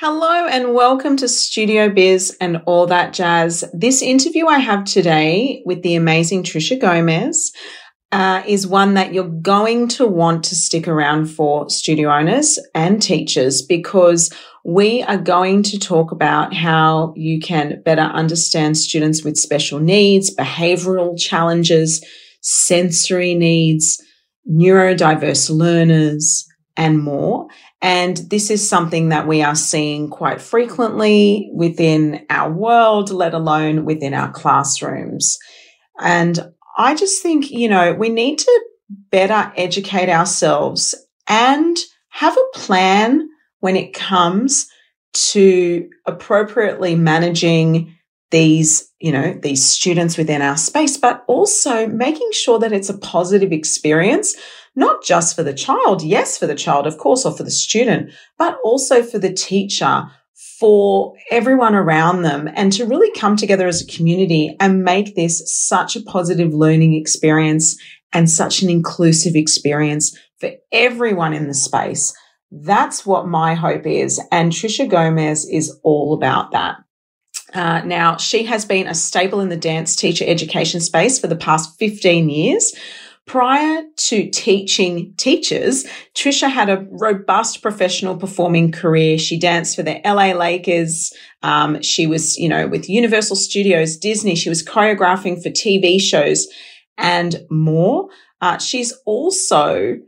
Hello and welcome to Studio Biz and all that jazz. This interview I have today with the amazing Tricia Gomez uh, is one that you're going to want to stick around for studio owners and teachers because we are going to talk about how you can better understand students with special needs, behavioral challenges, sensory needs, neurodiverse learners, and more. And this is something that we are seeing quite frequently within our world, let alone within our classrooms. And I just think, you know, we need to better educate ourselves and have a plan when it comes to appropriately managing these, you know, these students within our space, but also making sure that it's a positive experience not just for the child, yes, for the child, of course, or for the student, but also for the teacher, for everyone around them, and to really come together as a community and make this such a positive learning experience and such an inclusive experience for everyone in the space. That's what my hope is. And Tricia Gomez is all about that. Uh, now, she has been a staple in the dance teacher education space for the past 15 years. Prior to teaching teachers, Tricia had a robust professional performing career. She danced for the LA Lakers. Um, she was, you know, with Universal Studios, Disney. She was choreographing for TV shows and more. Uh, she's also,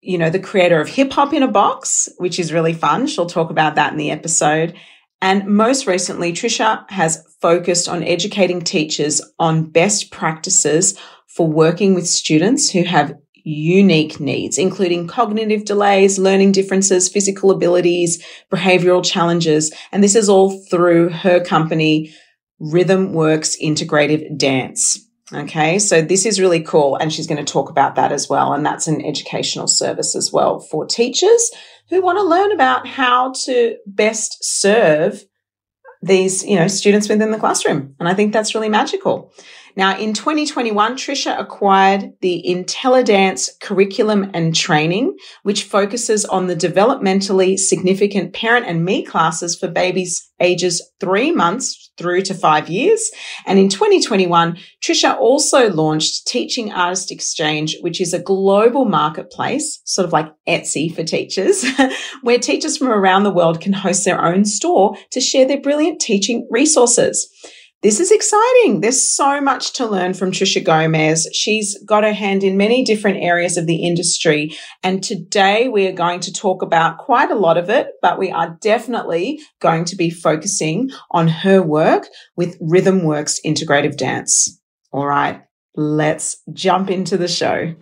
you know, the creator of Hip Hop in a Box, which is really fun. She'll talk about that in the episode. And most recently, Tricia has focused on educating teachers on best practices for working with students who have unique needs, including cognitive delays, learning differences, physical abilities, behavioral challenges. And this is all through her company, Rhythm Works Integrative Dance. Okay, so this is really cool. And she's going to talk about that as well. And that's an educational service as well for teachers who want to learn about how to best serve these, you know, students within the classroom. And I think that's really magical. Now, in 2021, Tricia acquired the IntelliDance curriculum and training, which focuses on the developmentally significant parent and me classes for babies ages three months through to five years. And in 2021, Tricia also launched Teaching Artist Exchange, which is a global marketplace, sort of like Etsy for teachers, where teachers from around the world can host their own store to share their brilliant teaching resources this is exciting. There's so much to learn from Tricia Gomez. She's got her hand in many different areas of the industry. And today we are going to talk about quite a lot of it, but we are definitely going to be focusing on her work with Rhythm Works Integrative Dance. All right, let's jump into the show.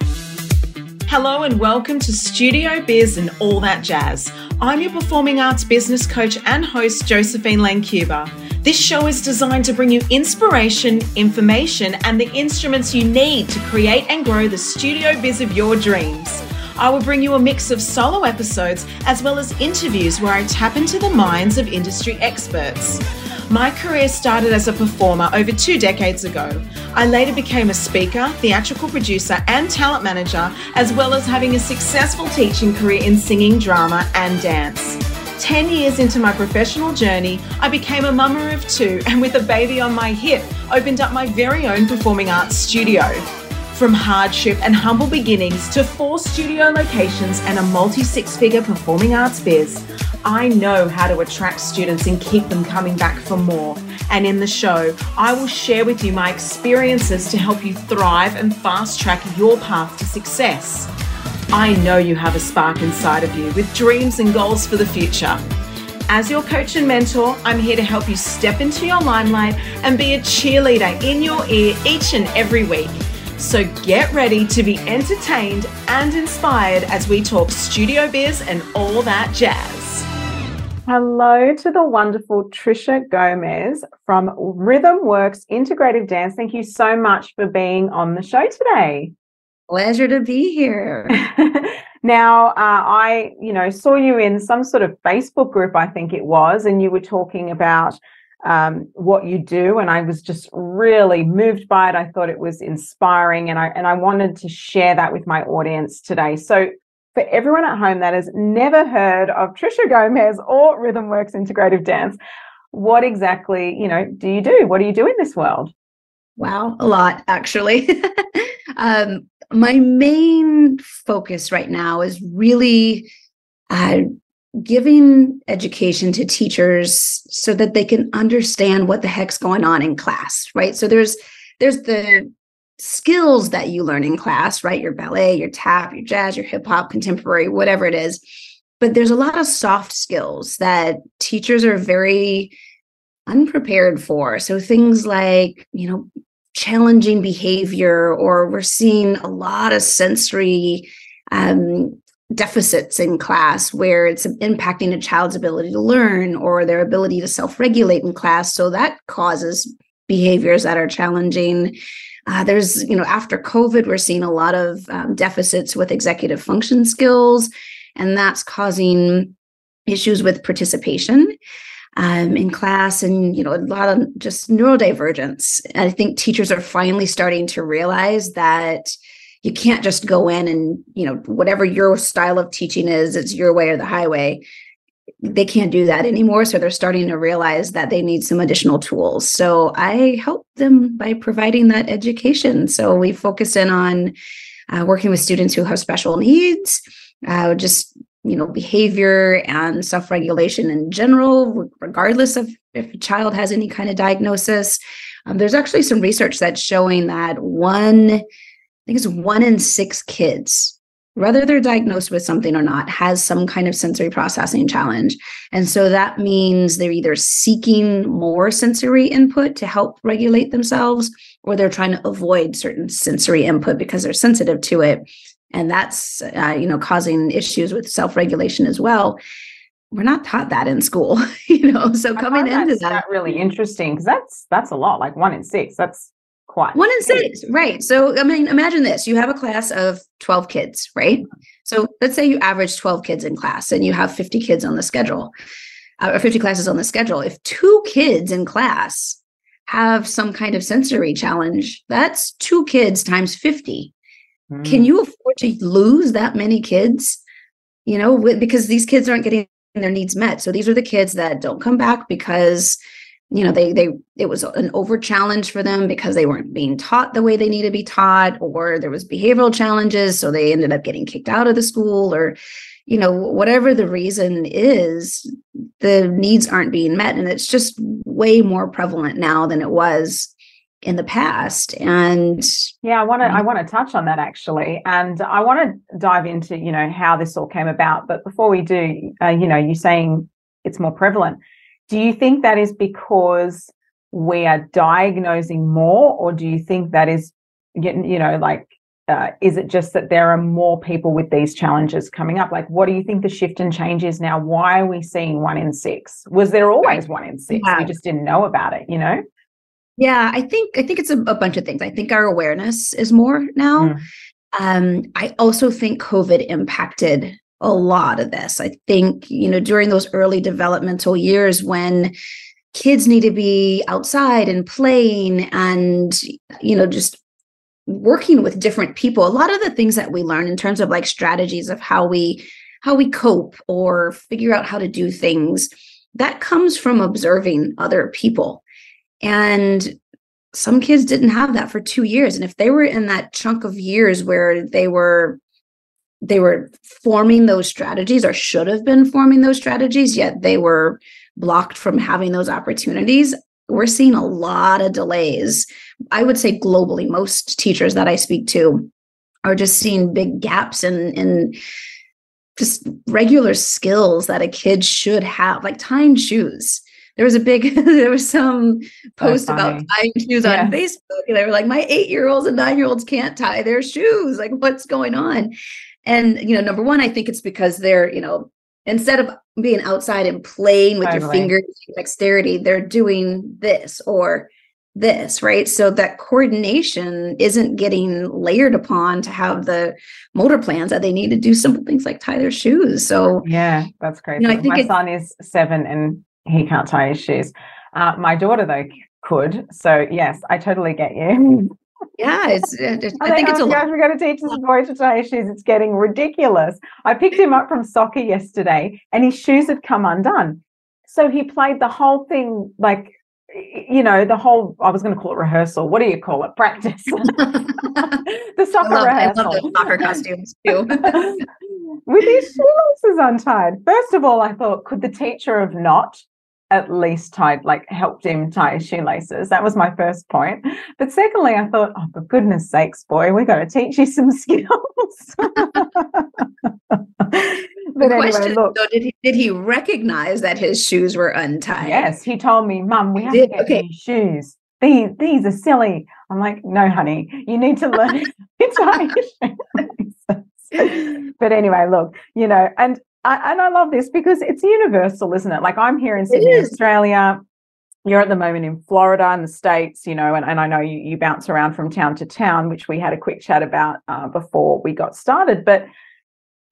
Hello and welcome to Studio Biz and all that jazz. I'm your performing arts business coach and host, Josephine Lancuba. This show is designed to bring you inspiration, information, and the instruments you need to create and grow the studio biz of your dreams. I will bring you a mix of solo episodes as well as interviews where I tap into the minds of industry experts. My career started as a performer over two decades ago. I later became a speaker, theatrical producer, and talent manager, as well as having a successful teaching career in singing, drama, and dance. 10 years into my professional journey, I became a mama of two and with a baby on my hip, opened up my very own performing arts studio. From hardship and humble beginnings to four studio locations and a multi six figure performing arts biz, I know how to attract students and keep them coming back for more. And in the show, I will share with you my experiences to help you thrive and fast track your path to success. I know you have a spark inside of you with dreams and goals for the future. As your coach and mentor, I'm here to help you step into your limelight and be a cheerleader in your ear each and every week. So get ready to be entertained and inspired as we talk studio biz and all that jazz. Hello to the wonderful Tricia Gomez from Rhythm Works Integrative Dance. Thank you so much for being on the show today. Pleasure to be here. now, uh, I, you know, saw you in some sort of Facebook group, I think it was, and you were talking about um, what you do, and I was just really moved by it. I thought it was inspiring, and I and I wanted to share that with my audience today. So, for everyone at home that has never heard of Tricia Gomez or Rhythm Works Integrative Dance, what exactly, you know, do you do? What do you do in this world? Wow, a lot actually. um, my main focus right now is really uh, giving education to teachers so that they can understand what the heck's going on in class, right? So there's there's the skills that you learn in class, right? Your ballet, your tap, your jazz, your hip hop, contemporary, whatever it is. But there's a lot of soft skills that teachers are very unprepared for. So things like, you know, challenging behavior, or we're seeing a lot of sensory um, deficits in class where it's impacting a child's ability to learn or their ability to self regulate in class. So that causes behaviors that are challenging. Uh, there's, you know, after COVID, we're seeing a lot of um, deficits with executive function skills, and that's causing issues with participation um, in class and, you know, a lot of just neurodivergence. I think teachers are finally starting to realize that you can't just go in and, you know, whatever your style of teaching is, it's your way or the highway they can't do that anymore. So they're starting to realize that they need some additional tools. So I help them by providing that education. So we focus in on uh, working with students who have special needs, uh, just you know behavior and self-regulation in general regardless of if a child has any kind of diagnosis um, there's actually some research that's showing that one think it's one in six kids whether they're diagnosed with something or not, has some kind of sensory processing challenge. And so that means they're either seeking more sensory input to help regulate themselves, or they're trying to avoid certain sensory input because they're sensitive to it. And that's, uh, you know, causing issues with self regulation as well. We're not taught that in school, you know. So coming into that, that really interesting because that's that's a lot, like one in six. That's quite one in six. Right. So i mean imagine this. You have a class of 12 kids right? So let's say you average 12 kids in class and you have 50 kids on the schedule uh, or 50 classes on the schedule. If two kids in class have some kind of sensory challenge that's two kids times 50 mm. can you afford to lose that many kids? You know because these kids aren't getting their needs met. So these are the kids that don't come back because you know they they it was an over challenge for them because they weren't being taught the way they need to be taught or there was behavioral challenges so they ended up getting kicked out of the school or you know whatever the reason is the needs aren't being met and it's just way more prevalent now than it was in the past. And yeah i want to i want to touch on that actually and i want to dive into you know how this all came about but before we do uh, you know you're saying it's more prevalent do you think that is because we are diagnosing more, or do you think that is, you know, like, uh, is it just that there are more people with these challenges coming up? Like, what do you think the shift and change is now? Why are we seeing one in six? Was there always one in six? Yeah. We just didn't know about it, you know? Yeah, I think I think it's a, a bunch of things. I think our awareness is more now. Mm. Um, I also think COVID impacted a lot of this. I think, you know, during those early developmental years when kids need to be outside and playing and, you know, just working with different people, a lot of the things that we learn in terms of like strategies of how we how we cope or figure out how to do things that comes from observing other people. And some kids didn't have that for 2 years and if they were in that chunk of years where they were they were forming those strategies or should have been forming those strategies yet they were blocked from having those opportunities. We're seeing a lot of delays. I would say globally most teachers that i speak to are just seeing big gaps in in just regular skills that a kid should have like tying shoes. There was a big there was some post about tying shoes yeah. on facebook and they were like my eight year olds and nine year olds can't tie their shoes. Like what's going on and, you know, number one, I think it's because they're, you know, instead of being outside and playing with totally. your fingers, dexterity, they're doing this or this, right? So that coordination isn't getting layered upon to have the motor plans that they need to do simple things like tie their shoes. So yeah, that's crazy. You know, I think my son is seven and he can't tie his shoes. Uh, my daughter though could. So yes, I totally get you. yeah, it's, uh, it, I, I think, it's oh a gosh, we got to teach this boy to tie his shoes. It's getting ridiculous. I picked him up from soccer yesterday, and his shoes had come undone. So he played the whole thing like you know, the whole, I was going to call it rehearsal. What do you call it? Practice. the soccer I love, rehearsal. I love soccer costumes too. With his shoelaces untied. First of all, I thought, could the teacher have not at least tied, like helped him tie his shoelaces? That was my first point. But secondly, I thought, oh, for goodness sakes, boy, we got to teach you some skills. but anyway, question, look. So did he did he recognize that his shoes were untied? Yes, he told me, Mum, we have did, to get okay. shoes. These these are silly. I'm like, no, honey, you need to learn to tie your shoes. but anyway, look, you know, and I, and I love this because it's universal, isn't it? Like I'm here in Sydney, Australia. You're at the moment in Florida in the States, you know, and, and I know you, you bounce around from town to town, which we had a quick chat about uh, before we got started. But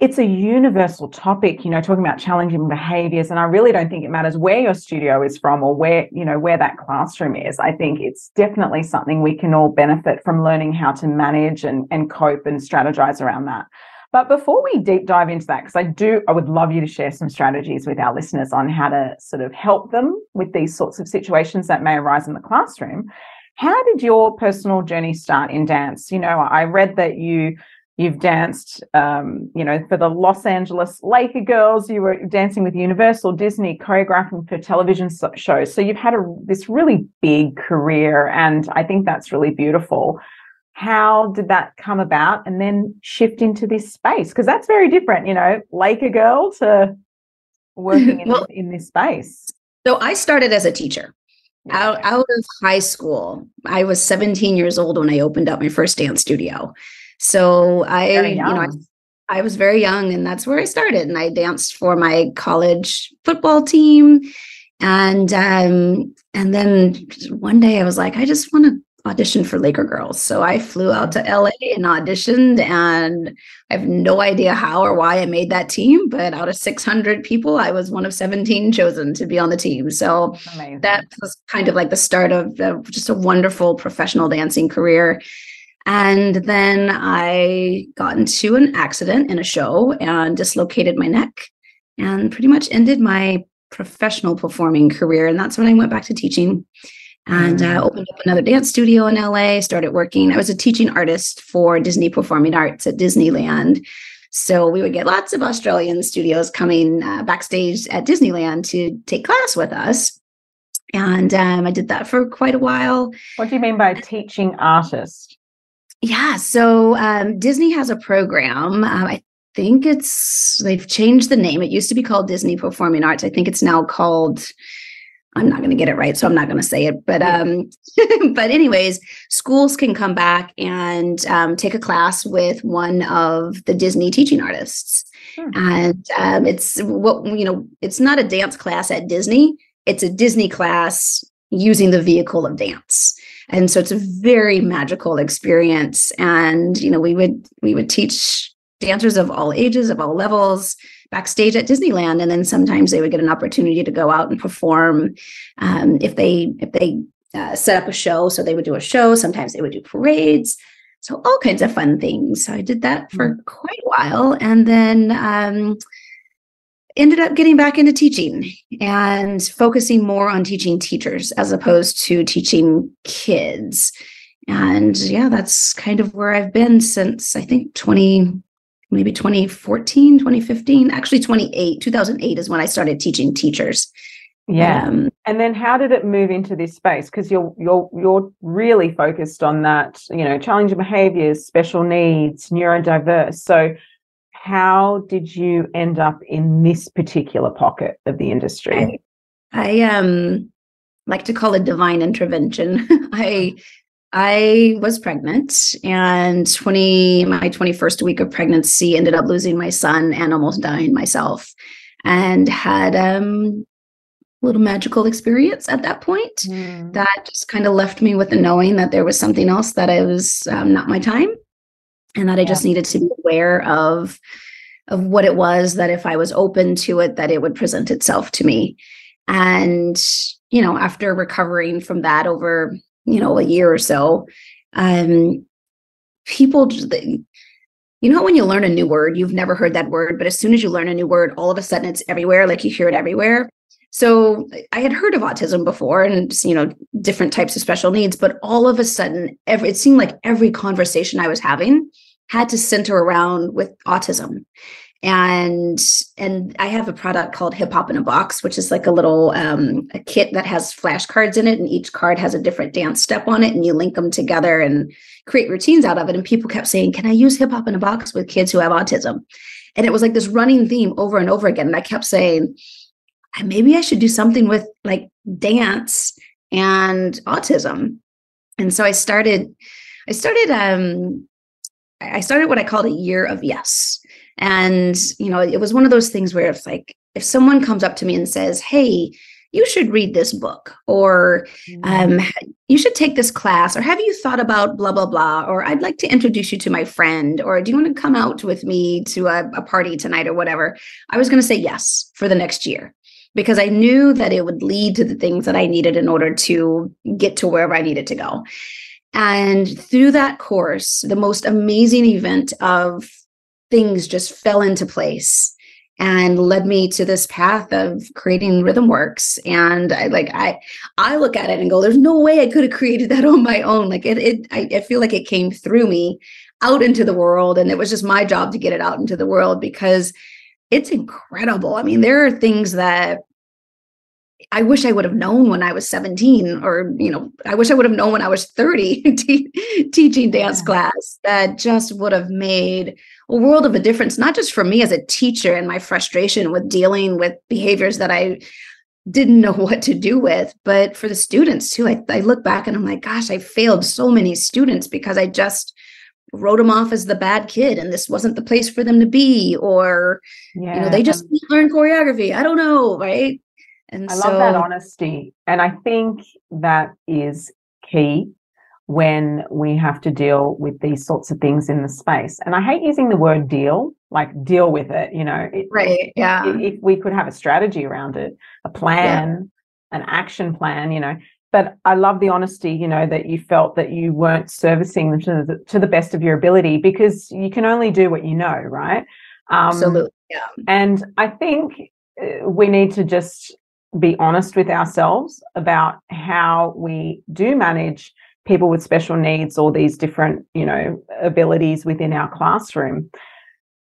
it's a universal topic, you know, talking about challenging behaviors. And I really don't think it matters where your studio is from or where, you know, where that classroom is. I think it's definitely something we can all benefit from learning how to manage and, and cope and strategize around that. But before we deep dive into that, because I do, I would love you to share some strategies with our listeners on how to sort of help them with these sorts of situations that may arise in the classroom. How did your personal journey start in dance? You know, I read that you You've danced, um, you know, for the Los Angeles Laker girls. You were dancing with Universal, Disney, choreographing for television shows. So you've had a, this really big career, and I think that's really beautiful. How did that come about, and then shift into this space? Because that's very different, you know, Laker girl to working in, well, in this space. So I started as a teacher. Out, out of high school, I was 17 years old when I opened up my first dance studio. So I, you know, I, I was very young and that's where I started. And I danced for my college football team. And um, and then one day I was like, I just want to audition for Laker Girls. So I flew out to LA and auditioned, and I have no idea how or why I made that team. But out of 600 people, I was one of 17 chosen to be on the team. So Amazing. that was kind of like the start of uh, just a wonderful professional dancing career. And then I got into an accident in a show and dislocated my neck and pretty much ended my professional performing career. And that's when I went back to teaching and uh, mm. opened up another dance studio in LA, started working. I was a teaching artist for Disney Performing Arts at Disneyland. So we would get lots of Australian studios coming uh, backstage at Disneyland to take class with us. And um, I did that for quite a while. What do you mean by teaching artist? Yeah. So um, Disney has a program. Uh, I think it's, they've changed the name. It used to be called Disney Performing Arts. I think it's now called, I'm not going to get it right, so I'm not going to say it. But um, but anyways, schools can come back and um, take a class with one of the Disney teaching artists, hmm. and um, it's what you know. It's not a dance class at Disney. It's a Disney class using the vehicle of dance and so it's a very magical experience and you know we would we would teach dancers of all ages of all levels backstage at disneyland and then sometimes they would get an opportunity to go out and perform um, if they if they uh, set up a show so they would do a show sometimes they would do parades so all kinds of fun things so i did that for mm-hmm. quite a while and then um, ended up getting back into teaching and focusing more on teaching teachers as opposed to teaching kids. And yeah, that's kind of where I've been since I think 20, maybe 2014, 2015, actually 28, 2008 is when I started teaching teachers. Yeah. Um, and then how did it move into this space? Because you're you're you're really focused on that, you know, challenging behaviors, special needs, neurodiverse. So how did you end up in this particular pocket of the industry? I, I um like to call it divine intervention. I I was pregnant and 20 my 21st week of pregnancy ended up losing my son and almost dying myself and had um a little magical experience at that point mm. that just kind of left me with the knowing that there was something else that I was um, not my time and that I just needed to be aware of of what it was that if I was open to it that it would present itself to me and you know after recovering from that over you know a year or so um, people, you know, when you learn a new word, you've never heard that word, but as soon as you learn a new word, all of a sudden it's everywhere, like you hear it everywhere. So I had heard of autism before and you know different types of special needs, but all of a sudden, every it seemed like every conversation I was having had to center around with autism and and i have a product called hip hop in a box which is like a little um, a kit that has flashcards in it and each card has a different dance step on it and you link them together and create routines out of it. And people kept saying can i use hip hop in a box with kids who have autism? And it was like this running theme over and over again. And i kept saying maybe i should do something with like dance and autism. And so i started i started um i started what i called a year of yes and, you know, it was one of those things where it's like, if someone comes up to me and says, Hey, you should read this book, or um, mm-hmm. you should take this class, or have you thought about blah, blah, blah, or I'd like to introduce you to my friend, or do you want to come out with me to a, a party tonight, or whatever? I was going to say yes for the next year because I knew that it would lead to the things that I needed in order to get to wherever I needed to go. And through that course, the most amazing event of things just fell into place and led me to this path of creating rhythm works and i like i i look at it and go there's no way i could have created that on my own. Like it, it I, I feel like it came through me out into the world and it was just my job to get it out into the world because it's incredible. I mean there are things that I wish I would have known when I was 17, or, you know, I wish I would have known when I was 30 teaching dance yeah. class that just would have made a world of a difference, not just for me as a teacher and my frustration with dealing with behaviors that I didn't know what to do with, but for the students too. I, I look back and I'm like, gosh, I failed so many students because I just wrote them off as the bad kid and this wasn't the place for them to be, or, yeah. you know, they just um learn choreography. I don't know, right? And I so, love that honesty. And I think that is key when we have to deal with these sorts of things in the space. And I hate using the word deal, like deal with it, you know. It, right. Yeah. If, if, we could have a strategy around it, a plan, yeah. an action plan, you know. But I love the honesty, you know, that you felt that you weren't servicing them to the, to the best of your ability because you can only do what you know, right? Um, Absolutely. Yeah. And I think uh, we need to just be honest with ourselves about how we do manage people with special needs or these different you know abilities within our classroom.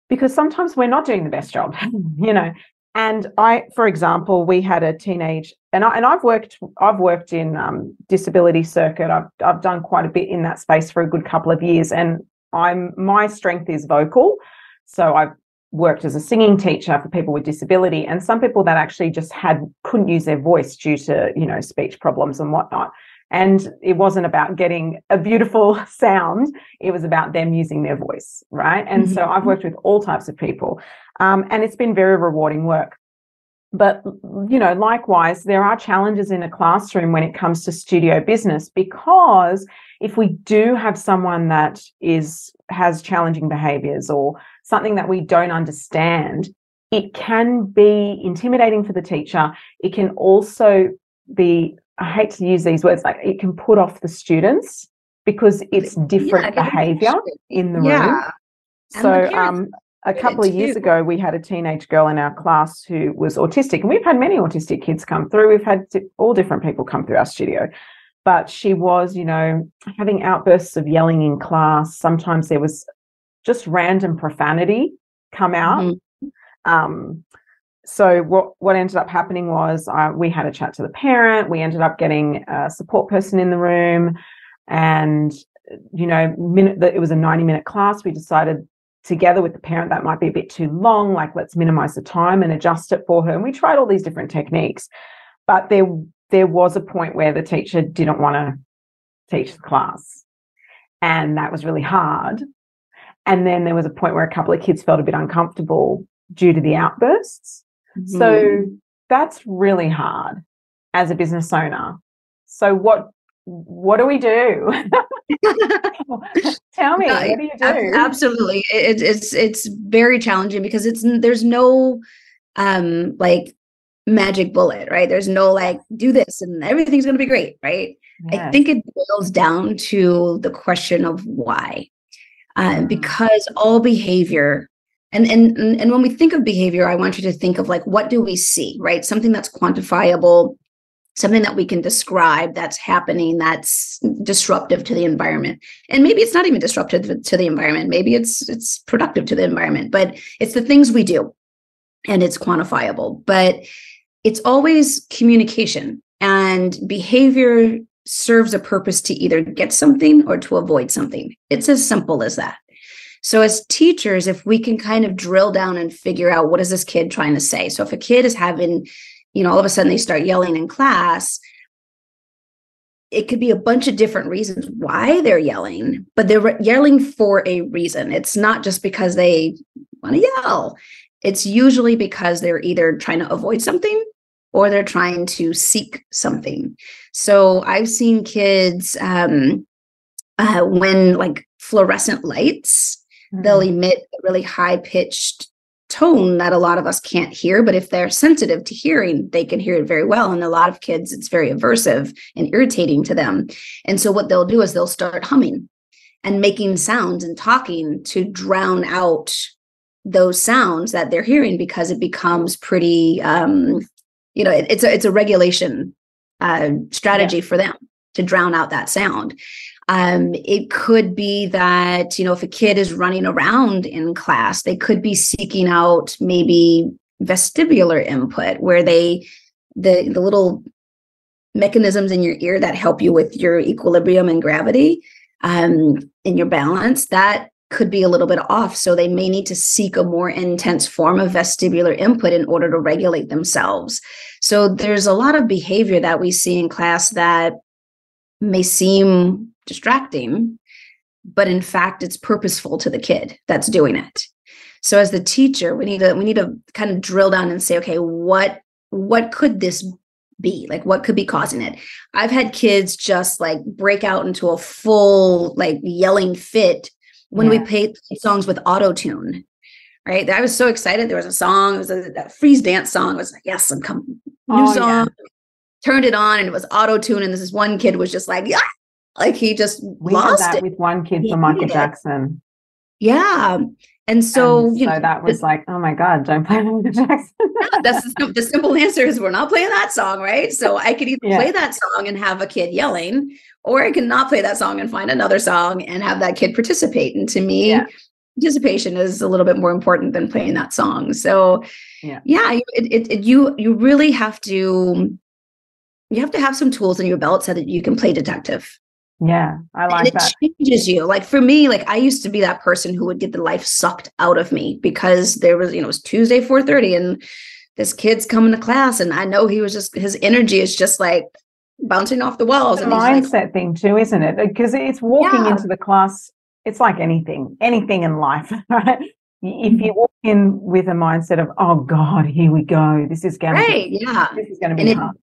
Because sometimes we're not doing the best job you know. And i for example we had a teenage and I and I've worked I've worked in um, disability circuit. I've I've done quite a bit in that space for a good couple of years and I'm my strength is vocal. So I've worked as a singing teacher for people with disability and some people that actually just had couldn't use their voice due to you know speech problems and whatnot. And it wasn't about getting a beautiful sound it was about them using their voice right? And mm-hmm. so i've worked with all types of people um, and it's been very rewarding work but you know likewise there are challenges in a classroom when it comes to studio business because if we do have someone that is has challenging behaviors or something that we don't understand, it can be intimidating for the teacher. It can also be, I hate to use these words, like it can put off the students because it's different yeah, behavior in the yeah. room. So, um, a couple of years ago, we had a teenage girl in our class who was autistic, and we've had many autistic kids come through. We've had all different people come through our studio, but she was, you know, having outbursts of yelling in class. Sometimes there was just random profanity come out. Mm-hmm. Um, so what what ended up happening was uh, we had a chat to the parent. We ended up getting a support person in the room, and you know, minute that it was a ninety minute class. We decided together with the parent that might be a bit too long. Like let's minimize the time and adjust it for her. And we tried all these different techniques, but there there was a point where the teacher didn't want to teach the class, and that was really hard and then there was a point where a couple of kids felt a bit uncomfortable due to the outbursts. Mm-hmm. So that's really hard as a business owner. So what what do we do? Tell me, no, what do you do? Absolutely, it, it's it's very challenging because it's there's no um like magic bullet, right? There's no like, do this and everything's going to be great, right? Yes. I think it boils down to the question of why. Uh, mm-hmm. Because all behavior, and, and and when we think of behavior, I want you to think of like what do we see, right? Something that's quantifiable, something that we can describe that's happening that's disruptive to the environment. And maybe it's not even disruptive to the environment. Maybe it's it's productive to the environment but it's the things we do and it's quantifiable. But it's always communication and behavior serves a purpose to either get something or to avoid something. It's as simple as that. So as teachers if we can kind of drill down and figure out what is this kid trying to say? So if a kid is having you know, all of a sudden they start yelling in class, it could be a bunch of different reasons why they're yelling, but they're yelling for a reason. It's not just because they want to yell. It's usually because they're either trying to avoid something or they're trying to seek something. So I've seen kids um, uh, when like fluorescent lights, mm-hmm. they'll emit really high pitched tone that a lot of us can't hear but if they're sensitive to hearing they can hear it very well. And a lot of kids it's very aversive and irritating to them. And so what they'll do is they'll start humming and making sounds and talking to drown out those sounds that they're hearing because it becomes pretty um you know it, it's a it's a regulation uh strategy yeah. for them to drown out that sound um, it could be that, you know, if a kid is running around in class, they could be seeking out maybe vestibular input where they, the, the little mechanisms in your ear that help you with your equilibrium and gravity um, in your balance, that could be a little bit off. So they may need to seek a more intense form of vestibular input in order to regulate themselves. So there's a lot of behavior that we see in class that may seem distracting, but in fact, it's purposeful to the kid that's doing it. So as the teacher, we need to we need to kind of drill down and say, okay, what what could this be? Like what could be causing it? I've had kids just like break out into a full like yelling fit when yeah. we played songs with auto tune. Right. I was so excited. There was a song, it was a, a freeze dance song. I was like, yes, I'm coming. New oh, song. Yeah. Turned it on and it was auto tune. And this is one kid was just like, yeah, like he just we lost that it. with one kid for Michael Jackson. Yeah. And so, and you so know, that was like, oh my God, don't play Michael Jackson. that's the, the, simple answer is we're not playing that song, right? So I could either yeah. play that song and have a kid yelling, or I can not play that song and find another song and have that kid participate. And to me, yeah. participation is a little bit more important than playing that song. So yeah, yeah it, it, it, you you really have to you have to have some tools in your belt so that you can play detective yeah, I like and it that. changes you. Like for me, like I used to be that person who would get the life sucked out of me because there was, you know, it was Tuesday 4:30 and this kid's coming to class and I know he was just his energy is just like bouncing off the walls. It's a mindset like, thing too, isn't it? Because it's walking yeah. into the class. It's like anything, anything in life, right? If mm-hmm. you walk in with a mindset of, "Oh God, here we go. This is going right, to, be, yeah, this is going to be and hard." It,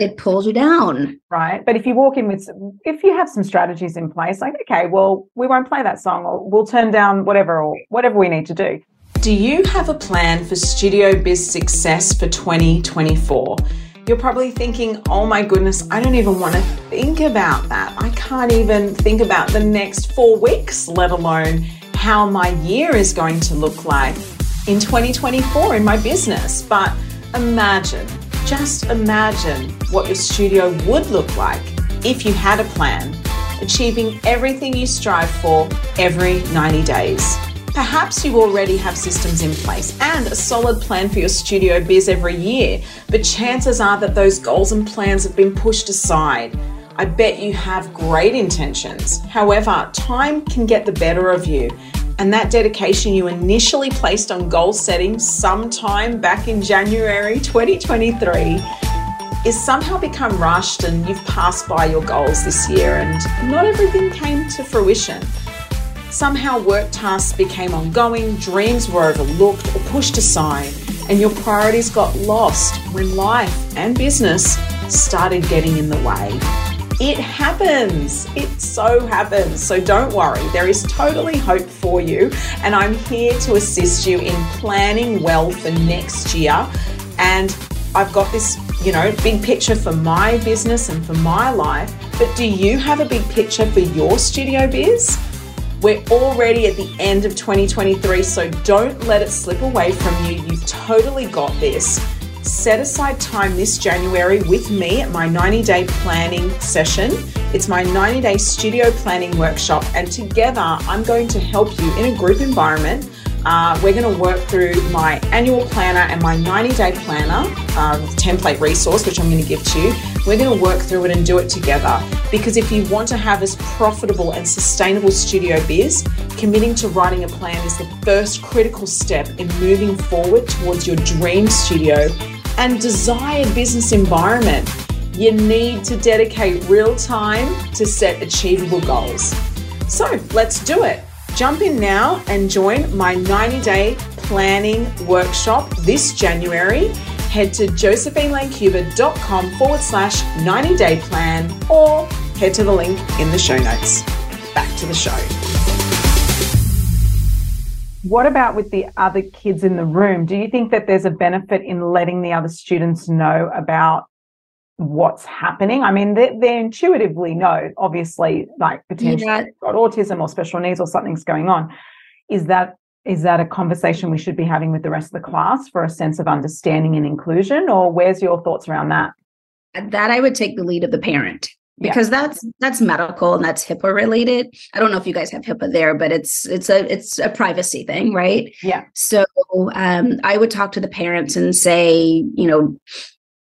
it pulls you down. Right. But if you walk in with, if you have some strategies in place, like, okay, well, we won't play that song or we'll turn down whatever or whatever we need to do. Do you have a plan for Studio Biz success for 2024? You're probably thinking, oh my goodness, I don't even want to think about that. I can't even think about the next four weeks, let alone how my year is going to look like in 2024 in my business. But imagine just imagine what your studio would look like if you had a plan, achieving everything you strive for every 90 days. Perhaps you already have systems in place and a solid plan for your studio biz every year, but chances are that those goals and plans have been pushed aside. I bet you have great intentions. However, time can get the better of you and that dedication you initially placed on goal setting sometime back in January 2023 is somehow become rushed and you've passed by your goals this year and not everything came to fruition. Somehow work tasks became ongoing, dreams were overlooked or pushed aside, and your priorities got lost when life and business started getting in the way. It happens. It so happens. So don't worry, there is totally hope for you. And I'm here to assist you in planning well for next year and I've got this, you know, big picture for my business and for my life, but do you have a big picture for your studio biz? We're already at the end of 2023, so don't let it slip away from you. You've totally got this. Set aside time this January with me at my 90 day planning session. It's my 90 day studio planning workshop, and together I'm going to help you in a group environment uh, we're going to work through my annual planner and my 90 day planner um, template resource, which I'm going to give to you. We're going to work through it and do it together because if you want to have this profitable and sustainable studio biz, committing to writing a plan is the first critical step in moving forward towards your dream studio and desired business environment. You need to dedicate real time to set achievable goals. So let's do it. Jump in now and join my 90 day planning workshop this January. Head to josephinelancuba.com forward slash 90 day plan or head to the link in the show notes. Back to the show. What about with the other kids in the room? Do you think that there's a benefit in letting the other students know about what's happening. I mean, they, they intuitively know, obviously, like potentially yeah. got autism or special needs or something's going on. Is that is that a conversation we should be having with the rest of the class for a sense of understanding and inclusion, or where's your thoughts around that? That I would take the lead of the parent because yeah. that's that's medical and that's HIPAA related. I don't know if you guys have HIPAA there, but it's it's a it's a privacy thing, right? Yeah. So um, I would talk to the parents and say, you know,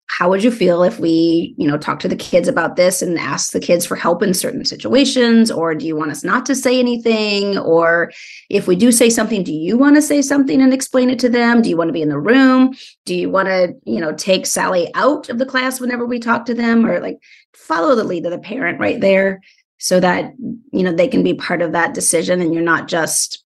how would you feel if we you know talk to the kids about this and ask the kids for help in certain situations? Or do you want us not to say anything? Or if we do say something do you want to say something and explain it to them? Do you want to be in the room? Do you want to you know take sally out of the class whenever we talk to them? Or like follow the lead of the parent right there so that you know they can be part of that decision and you're not just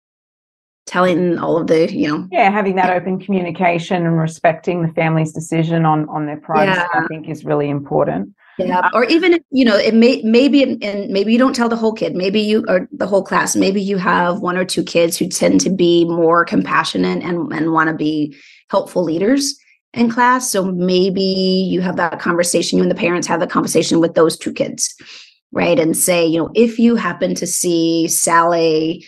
telling all of the you know yeah having that open communication and respecting the family's decision on on their privacy yeah. i think is really important yeah um, or even if, you know it may maybe and maybe you don't tell the whole kid maybe you or the whole class maybe you have one or two kids who tend to be more compassionate and and want to be helpful leaders in class so maybe you have that conversation you and the parents have the conversation with those two kids right and say you know if you happen to see sally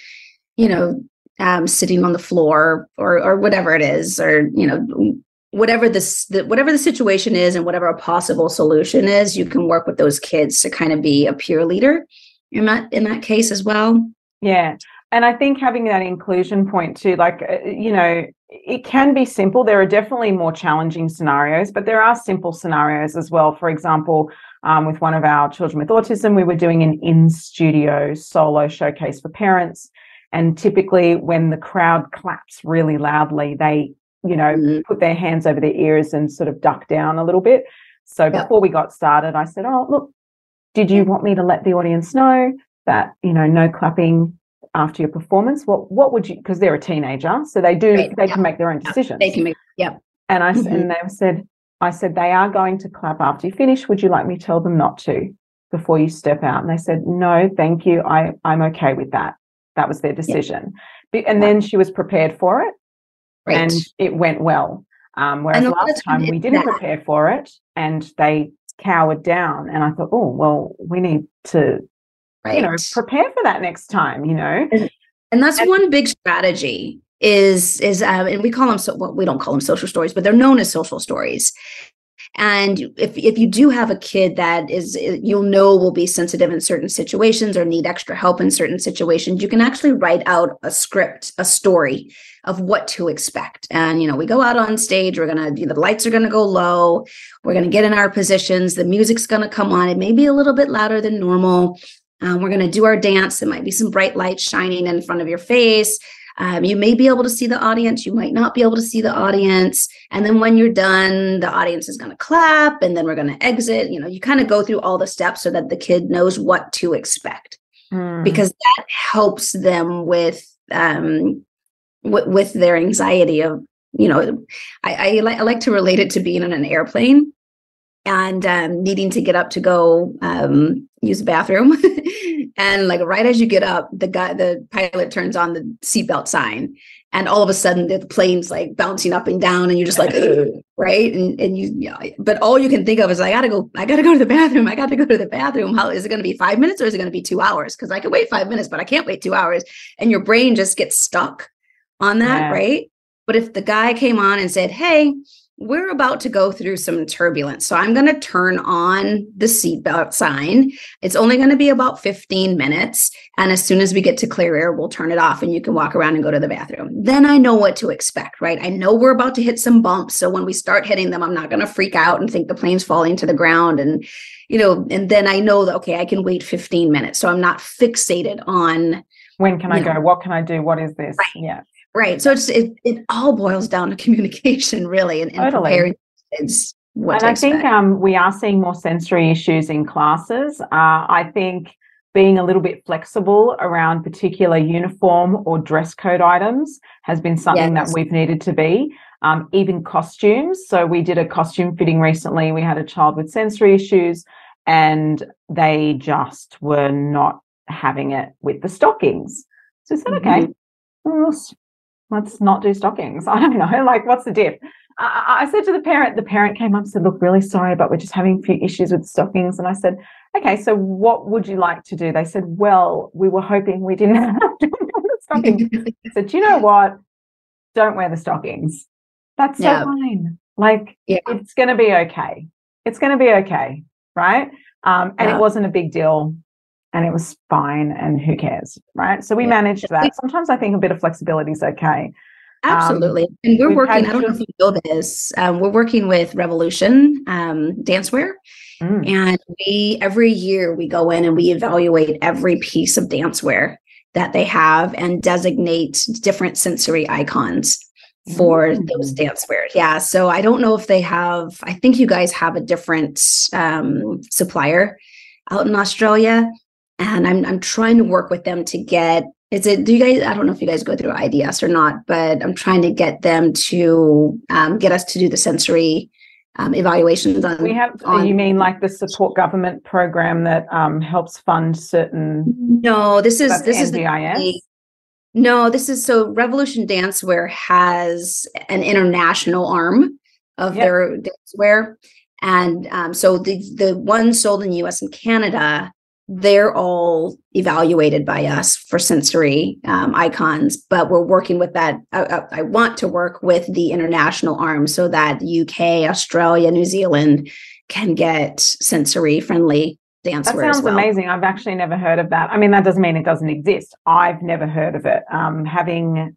you know um, sitting on the floor or or whatever it is, or you know whatever this the, whatever the situation is and whatever a possible solution is, you can work with those kids to kind of be a peer leader in that in that case as well. Yeah. And I think having that inclusion point too, like, uh, you know, it can be simple. There are definitely more challenging scenarios, but there are simple scenarios as well. For example, um, with one of our children with autism, we were doing an in studio solo showcase for parents. And typically, when the crowd claps really loudly, they, you know, mm-hmm. put their hands over their ears and sort of duck down a little bit. So before we got started, I said, Oh, look, did you want me to let the audience know that, you know, no clapping after your performance? What what would you because they're a teenager, so they do right. they can make their own decisions. They can make yeah. And I mm-hmm. and they said, I said, they are going to clap after you finish. Would you like me to tell them not to before you step out? And they said, No, thank you. I, I'm okay with that. That was their decision. Yeah. And then she was prepared for it right. and it went well. Um, whereas last time we didn't that. prepare for it and they cowered down. And I thought, oh, well, we need to, right. you know, prepare for that next time, you know. And, and that's and, one big strategy is is um, and we call them so well, we don't call them social stories but they're known as social stories and if, if you do have a kid that is, you'll know will be sensitive in certain situations or need extra help in certain situations, you can actually write out a script, a story of what to expect. And, you know, we go out on stage, we're going to, the lights are going to go low, we're going to get in our positions, the music's going to come on. It may be a little bit louder than normal. Um, we're going to do our dance. There might be some bright lights shining in front of your face. Um, you may be able to see the audience, you might not be able to see the audience. And then when you're done, the audience is going to clap and then we're going to exit. You know, you kind of go through all the steps so that the kid knows what to expect mm. because that helps them with, um, w- with their anxiety of, you know, I, I, li- I like to relate it to being in an airplane and um, needing to get up to go um, use the bathroom. and like right as you get up, the guy, the pilot turns on the seatbelt sign, and all of a sudden the plane's like bouncing up and down and you're just like right? And and you yeah but all you can think of is i gotta go i gotta go to the bathroom i gotta go to the bathroom. How is it going to be five minutes or is it going to be two hours? Because i can wait five minutes but i can't wait two hours. And your brain just gets stuck on that yeah. right? But if the guy came on and said hey we're about to go through some turbulence. So I'm going to turn on the seatbelt sign. It's only going to be about 15 minutes. And as soon as we get to clear air, we'll turn it off and you can walk around and go to the bathroom. Then I know what to expect, right? I know we're about to hit some bumps. So when we start hitting them, I'm not going to freak out and think the plane's falling to the ground. And, you know, and then I know that, okay, I can wait 15 minutes. So I'm not fixated on when can I know, go? What can I do? What is this? Right. Yeah. Right. So it's it, it all boils down to communication, really, and, and totally. preparing kids. What and I think um, we are seeing more sensory issues in classes. Uh, I think being a little bit flexible around particular uniform or dress code items has been something yes. that we've needed to be. Um, even costumes. So we did a costume fitting recently. We had a child with sensory issues, and they just were not having it with the stockings. So I said, mm-hmm. okay, well, let's not do stockings. I don't know. Like, what's the diff? I, I said to the parent, the parent came up and said, Look, really sorry, but we're just having a few issues with stockings. And I said, Okay, so what would you like to do? They said, Well, we were hoping we didn't have to wear the stockings. I said, Do you know what? Don't wear the stockings. That's so fine. Like, yeah. it's going to be okay. It's going to be okay. Right. Um, and it wasn't a big deal and it was fine and who cares right so we yeah. managed that sometimes i think a bit of flexibility is okay um, absolutely um, and we're working i don't know if you know this um, we're working with revolution um, dancewear mm. and we every year we go in and we evaluate every piece of dancewear that they have and designate different sensory icons for mm. those dancewear. Yeah. So I don't know if they have, I think you guys have a different um, supplier out in Australia and I'm I'm trying to work with them to get is it do you guys I don't know if you guys go through IDS or not, but I'm trying to get them to um, get us to do the sensory um, evaluations on. We have. On, you mean like the support government program that um, helps fund certain? No, this is this is the. No, this is so Revolution Dancewear has an international arm of yep. their dancewear, and um, so the the one sold in the U.S. and Canada they're all evaluated by us for sensory um, icons, but we're working with that. I, I, want to work with the international arm so that UK, Australia, New Zealand can get sensory friendly dance. That sounds well. amazing. I've actually never heard of that. I mean, that doesn't mean it doesn't exist. I've never heard of it. Um, having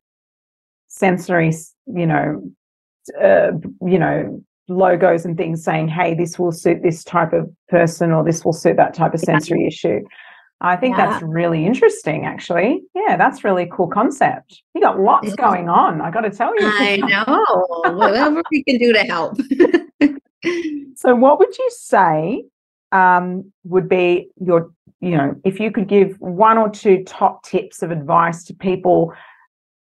sensory, you know, uh, you know, logos and things saying, hey, this will suit this type of person or this will suit that type of sensory yeah. issue. I think yeah. that's really interesting, actually. Yeah, that's really cool concept. You got lots going on. I got to tell you. I know. Whatever we can do to help. so, what would you say um, would be your, you know, if you could give one or two top tips of advice to people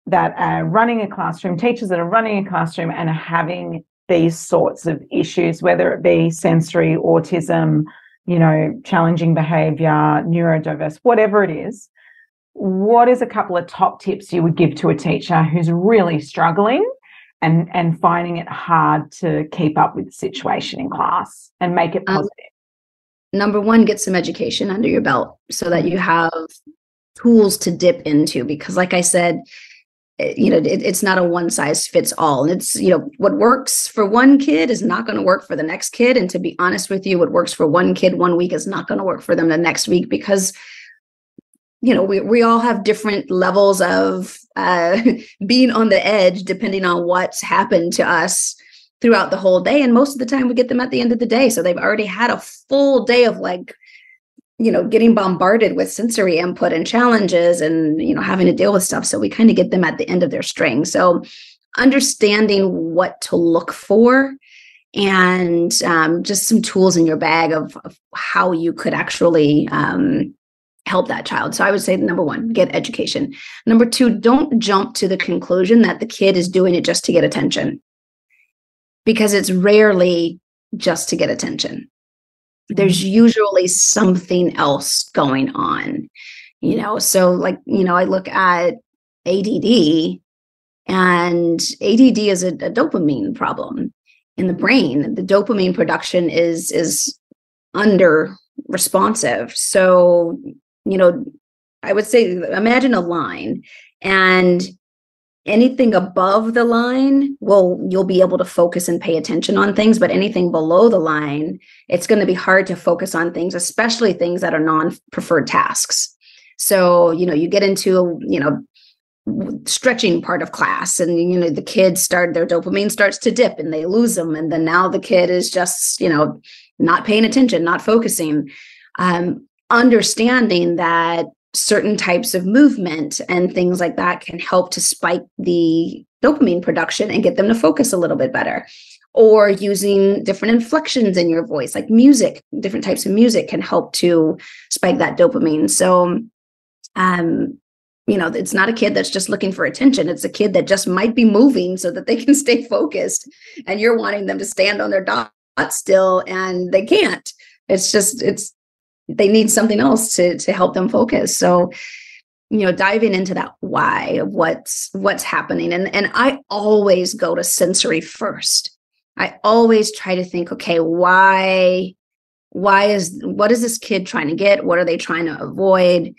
that are running a classroom, teachers that are running a classroom and are having these sorts of issues, whether it be sensory, autism, you know, challenging behavior, neurodiverse, whatever it is, what is a couple of top tips you would give to a teacher who's really struggling and and finding it hard to keep up with the situation in class and make it um, positive? Um, number one, get some education under your belt so that you have tools to dip into because like I said, you know it, it's not a one size fits all. And it's you know what works for one kid is not going to work for the next kid. And to be honest with you what works for one kid one week is not going to work for them the next week because you know we, we all have different levels of uh, being on the edge depending on what's happened to us throughout the whole day. And most of the time we get them at the end of the day. So they've already had a full day of like you know getting bombarded with sensory input and challenges and you know having to deal with stuff. So we kind of get them at the end of their string. So understanding what to look for and um, just some tools in your bag of, of how you could actually um, help that child. So i would say number one get education. Number two don't jump to the conclusion that the kid is doing it just to get attention because it's rarely just to get attention there's mm-hmm. usually something else going on you know so like you know i look at ADD And ADD is a, a dopamine problem in the brain. The dopamine production is is under responsive. So, you know, I would say imagine a line and anything above the line well you'll be able to focus and pay attention on things but anything below the line it's going to be hard to focus on things especially things that are non-preferred tasks. So you know you get into you know stretching part of class and you know the kids start their dopamine starts to dip and they lose them and then now the kid is just you know not paying attention not focusing. Um, understanding that certain types of movement and things like that can help to spike the dopamine production and get them to focus a little bit better. Or using different inflections in your voice like music different types of music can help to spike that dopamine. So um you know it's not a kid that's just looking for attention. It's a kid that just might be moving so that they can stay focused and you're wanting them to stand on their dot still and they can't. It's just it's they need something else to to help them focus. So you know diving into that why of what's what's happening. And and i always go to sensory first. I always try to think okay why why is what is this kid trying to get? What are they trying to avoid?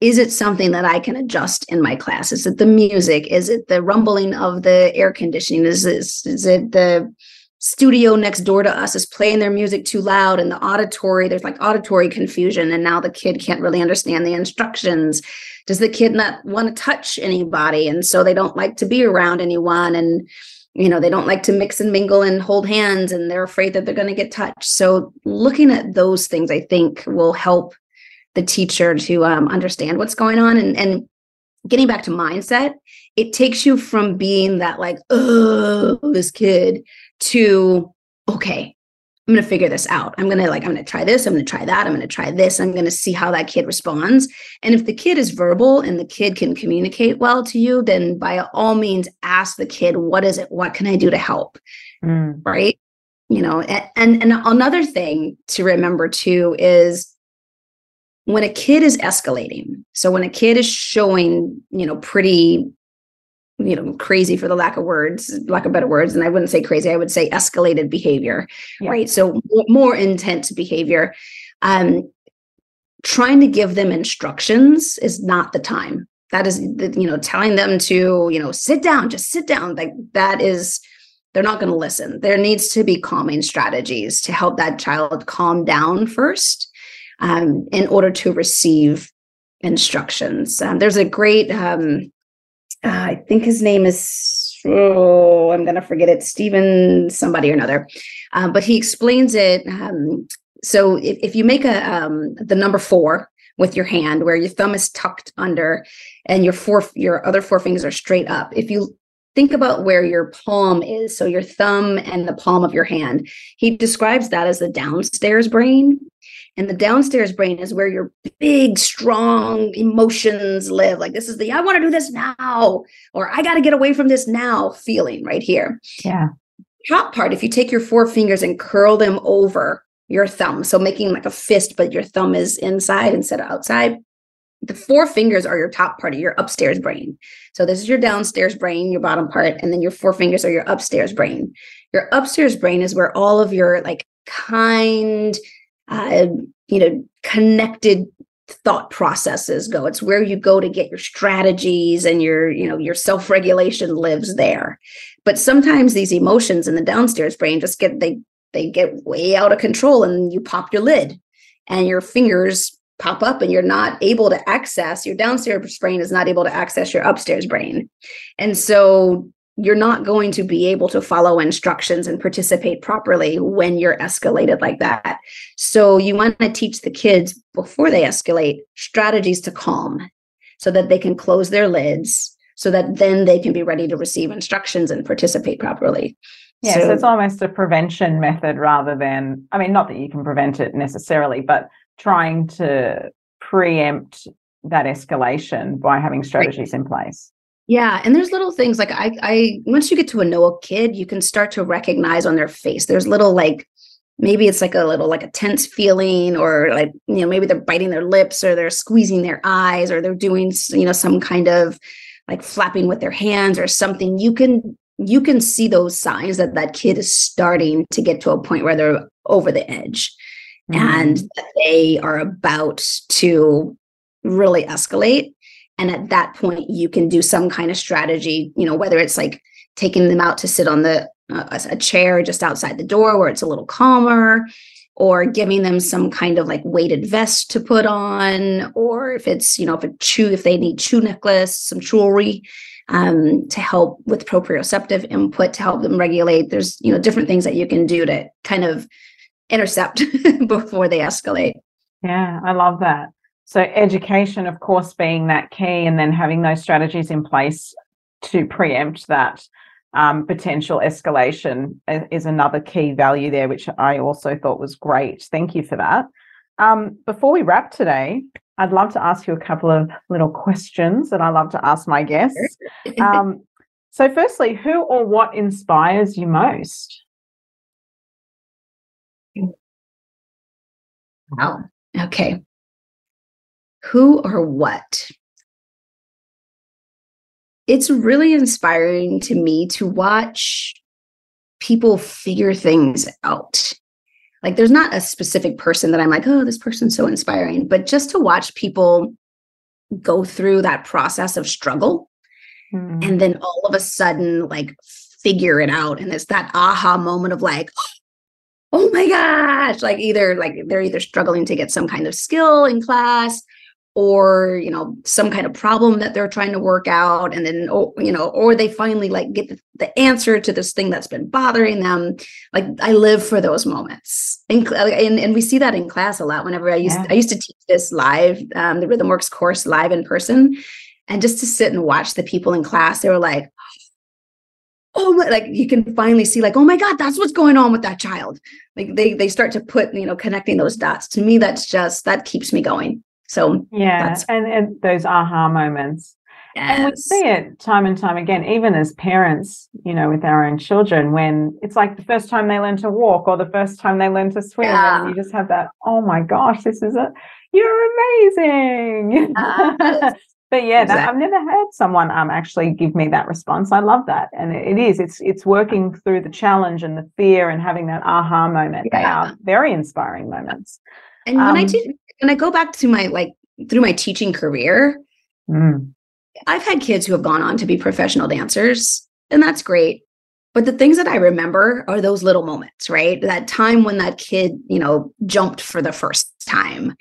Is it something that i can adjust in my class? Is it the music? Is it the rumbling of the air conditioning? Is this is it the studio next door to us is playing their music too loud and the auditory. There's like auditory confusion and now the kid can't really understand the instructions. Does the kid not want to touch anybody? And so they don't like to be around anyone and you know they don't like to mix and mingle and hold hands and they're afraid that they're going to get touched. So looking at those things i think will help the teacher to um, understand what's going on. And and getting back to mindset it takes you from being that like oh this kid to okay i'm going to figure this out. I'm going to like i'm going to try this i'm going to try that i'm going to try this i'm going to see how that kid responds. And if the kid is verbal and the kid can communicate well to you then by all means ask the kid what is it? What can i do to help? Mm. right? You know and, and and another thing to remember too is when a kid is escalating so when a kid is showing you know pretty you know crazy for the lack of words lack of better words and i wouldn't say crazy i would say escalated behavior yeah. right? So more intense behavior. Um trying to give them instructions is not the time. That is you know telling them to you know sit down just sit down like that is they're not going to listen. There needs to be calming strategies to help that child calm down first um, in order to receive instructions. Um, there's a great um, uh, I think his name is, oh, I'm going to forget it, Stephen somebody or another. Um, but he explains it. Um, so if, if you make a um, the number four with your hand where your thumb is tucked under and your four your other four fingers are straight up, if you think about where your palm is, so your thumb and the palm of your hand, he describes that as the downstairs brain. And the downstairs brain is where your big, strong emotions live. Like, this is the I want to do this now, or I got to get away from this now feeling right here. Yeah. Top part, if you take your four fingers and curl them over your thumb, so making like a fist, but your thumb is inside instead of outside, the four fingers are your top part of your upstairs brain. So this is your downstairs brain, your bottom part, and then your four fingers are your upstairs brain. Your upstairs brain is where all of your like kind, uh, you know, connected thought processes go. It's where you go to get your strategies and your, you know, your self-regulation lives there. But sometimes these emotions in the downstairs brain just get they they get way out of control and you pop your lid and your fingers pop up and you're not able to access your downstairs brain is not able to access your upstairs brain. And so you're not going to be able to follow instructions and participate properly when you're escalated like that. So you want to teach the kids before they escalate strategies to calm so that they can close their lids so that then they can be ready to receive instructions and participate properly. Yeah, so, so it's almost a prevention method rather than, I mean, not that you can prevent it necessarily, but trying to preempt that escalation by having strategies right. in place. Yeah, and there's little things like I I once you get to a know a kid, you can start to recognize on their face. There's little like maybe it's like a little like a tense feeling or like you know maybe they're biting their lips or they're squeezing their eyes or they're doing you know some kind of like flapping with their hands or something, you can you can see those signs that that kid is starting to get to a point where they're over the edge mm-hmm. and they are about to really escalate and at that point you can do some kind of strategy you know whether it's like taking them out to sit on the uh, a chair just outside the door where it's a little calmer or giving them some kind of like weighted vest to put on or if it's you know if a chew if they need chew necklace some jewelry um, to help with proprioceptive input to help them regulate. There's you know different things that you can do to kind of intercept before they escalate. Yeah i love that so education of course being that key and then having those strategies in place to preempt that um, potential escalation is another key value there, which I also thought was great. Thank you for that. Um, before we wrap today, I'd love to ask you a couple of little questions that I love to ask my guests. Um, so, firstly, who or what inspires you most? Wow. Okay. Who or what? it's really inspiring to me to watch people figure things out. Like there's not a specific person that I'm like, oh, this person's so inspiring, but just to watch people go through that process of struggle mm. and then all of a sudden like figure it out. And it's that aha moment of like, oh my gosh, like either like they're either struggling to get some kind of skill in class or you know some kind of problem that they're trying to work out and then or, you know or they finally like get the, the, answer to this thing that's been bothering them. Like i live for those moments. And and, and we see that in class a lot whenever i used yeah. i used to teach this live um, the rhythm works course live in person and just to sit and watch the people in class they were like oh my like you can finally see like oh my god that's what's going on with that child. Like they they start to put you know connecting those dots. To me that's just that keeps me going so yeah, and, and those aha moments. Yes. And we see it time and time again, even as parents, you know, with our own children, when it's like the first time they learn to walk or the first time they learn to swim, yeah. and you just have that, oh my gosh, this is a, you're amazing. Uh, but yeah, exactly. that, I've never heard someone um actually give me that response. I love that, and it, it is. It's it's working through the challenge and the fear and having that aha moment. Yeah. They are very inspiring moments. And when um, I teach, when I go back to my like through my teaching career, mm. I've had kids who have gone on to be professional dancers, and that's great. But the things that I remember are those little moments, right? That time when that kid, you know, jumped for the first time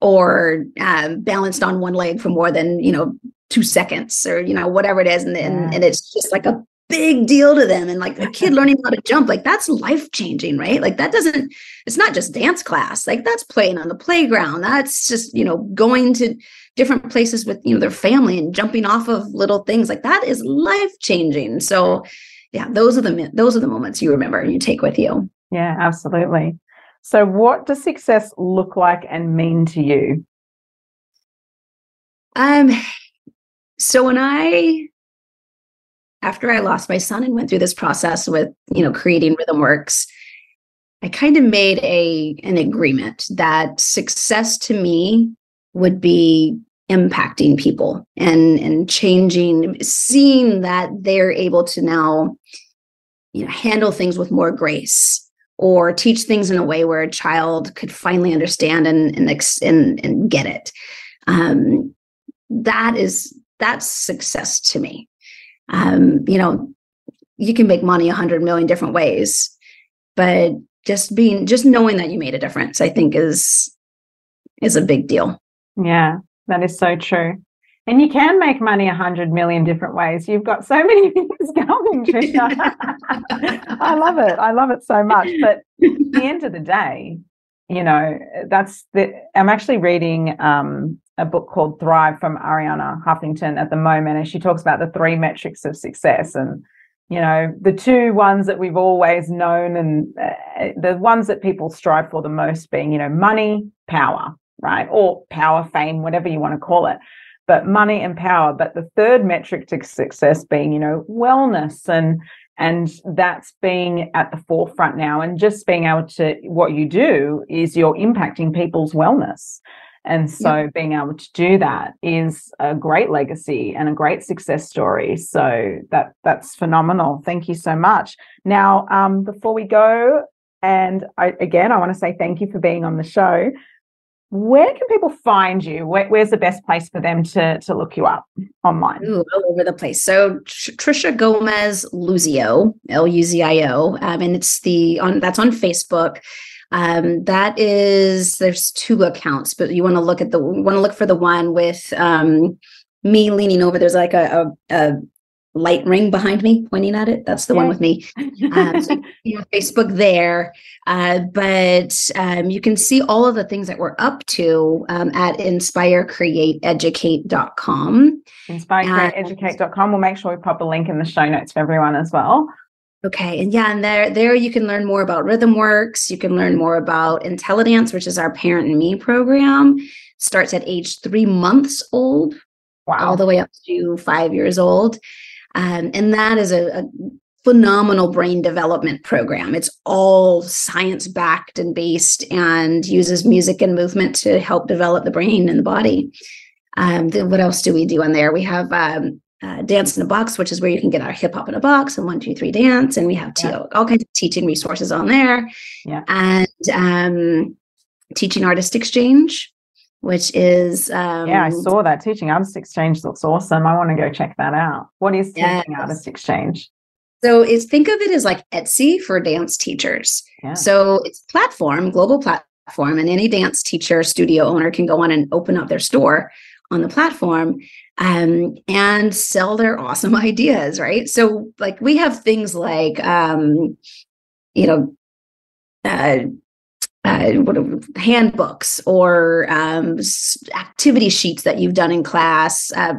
or um, balanced on one leg for more than, you know, two seconds or, you know, whatever it is. And, and, and it's just like a big deal to them and like a kid learning how to jump like that's life changing right? Like that doesn't it's not just dance class like that's playing on the playground that's just you know going to different places with you know their family and jumping off of little things like that is life changing so yeah those are the those are the moments you remember and you take with you. Yeah absolutely. So what does success look like and mean to you? Um so when i after I lost my son and went through this process with, you know, creating Rhythm Works, I kind of made a an agreement that success to me would be impacting people and and changing seeing that they're able to now you know handle things with more grace or teach things in a way where a child could finally understand and and and, and get it. Um, that is that's success to me um, you know, you can make money a hundred million different ways, but just being, just knowing that you made a difference, I think is, is a big deal. Yeah, that is so true. And you can make money a hundred million different ways. You've got so many things going, Tricia. I love it. I love it so much. But at the end of the day, you know, that's the. I'm actually reading um, a book called Thrive from Arianna Huffington at the moment, and she talks about the three metrics of success. And you know, the two ones that we've always known, and uh, the ones that people strive for the most, being you know, money, power, right, or power, fame, whatever you want to call it. But money and power. But the third metric to success being, you know, wellness and and that's being at the forefront now and just being able to what you do is you're impacting people's wellness And so yep. being able to do that is a great legacy and a great success story. So that that's phenomenal. Thank you so much. Now, um, before we go, and I, again, I want to say thank you for being on the show. Where can people find you? Where, where's the best place for them to, to look you up online? Ooh, all over the place. So Tr- Tricia Gomez Luzio, L U Z I O, um, and it's the on that's on Facebook. Um, that is there's two accounts, but you want to look at the want to look for the one with um, me leaning over. There's like a, a, a light ring behind me pointing at it. That's the yeah. one with me. Um, so you know, Facebook there. Uh, but um, you can see all of the things that we're up to um, at inspirecreateeducate.com. Inspirecreateeducate.com. We'll make sure we pop a link in the show notes for everyone as well. Okay. And yeah, and there there you can learn more about Rhythm Works. You can learn more about IntelliDance, which is our parent and me program. Starts at age three months old. Wow. All the way up to five years old. Um, and that is a, a phenomenal brain development program. It's all science backed and based and uses music and movement to help develop the brain and the body. Um, then what else do we do on there? We have um, uh, Dance in a Box, which is where you can get our hip hop in a box and one, two, three dance. And we have yeah. all kinds of teaching resources on there. Yeah. And um, Teaching Artist Exchange, which is. Um, yeah, I saw that. Teaching Artist Exchange looks awesome. I want to go check that out. What is Teaching yes. Artist Exchange? So it's think of it as like Etsy for dance teachers. Yeah. So it's platform, global platform, and any dance teacher, studio owner can go on and open up their store on the platform um, and sell their awesome ideas, right? So, like, we have things like, um, you know, uh, uh, handbooks or um, activity sheets that you've done in class. Uh,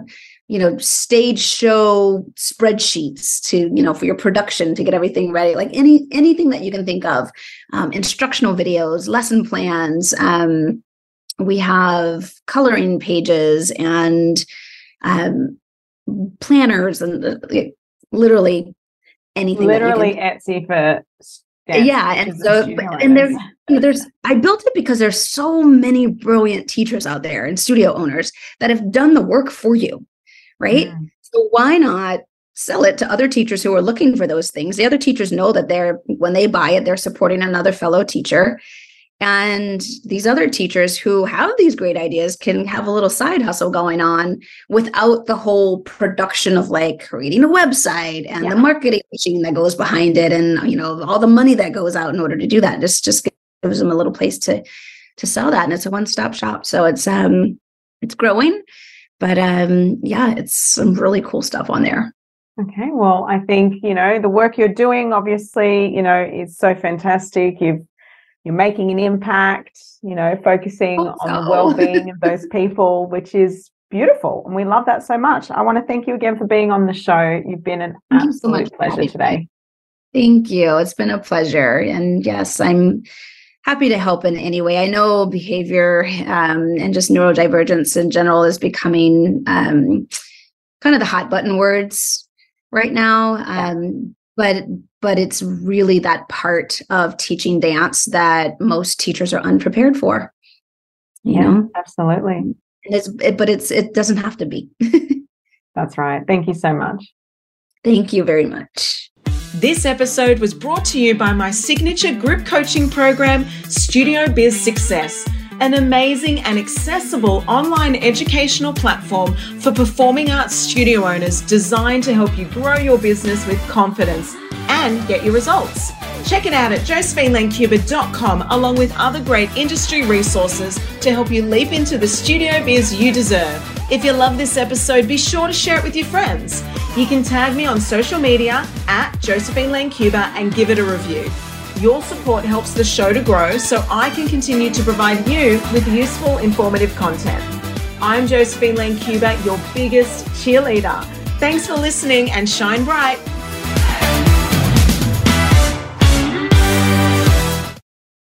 you know, stage show spreadsheets to you know for your production to get everything ready. Like any anything that you can think of, um, instructional videos, lesson plans. Um, we have coloring pages and um, planners and uh, literally anything. Literally Etsy for yeah, and so and there's there's I built it because there's so many brilliant teachers out there and studio owners that have done the work for you, right? Mm. So why not sell it to other teachers who are looking for those things? The other teachers know that they're when they buy it, they're supporting another fellow teacher and these other teachers who have these great ideas can have a little side hustle going on without the whole production of like creating a website and yeah. the marketing machine that goes behind it and you know all the money that goes out in order to do that. Just just gives them a little place to to sell that and it's a one-stop shop. So it's um it's growing but um yeah it's some really cool stuff on there. Okay well i think you know the work you're doing obviously you know is so fantastic. You've you're making an impact, you know, focusing on the well-being of those people, which is beautiful. And we love that so much. I want to thank you again for being on the show. You've been an thank absolute so pleasure today. Thank you. It's been a pleasure. And yes, I'm happy to help in any way. I know behavior um, and just neurodivergence in general is becoming um, kind of the hot button words right now. Um, but but it's really that part of teaching dance that most teachers are unprepared for you yeah, know? absolutely. And it's it, but it's it doesn't have to be. That's right. Thank you so much. Thank you very much. This episode was brought to you by my signature group coaching program studio biz success an amazing and accessible online educational platform for performing arts studio owners designed to help you grow your business with confidence and get your results. Check it out at josephinelancuba.com along with other great industry resources to help you leap into the studio biz you deserve. If you love this episode, be sure to share it with your friends. You can tag me on social media at Josephine Lancuba and give it a review. Your support helps the show to grow so I can continue to provide you with useful, informative content. I'm Josephine Lancuba, your biggest cheerleader. Thanks for listening and shine bright.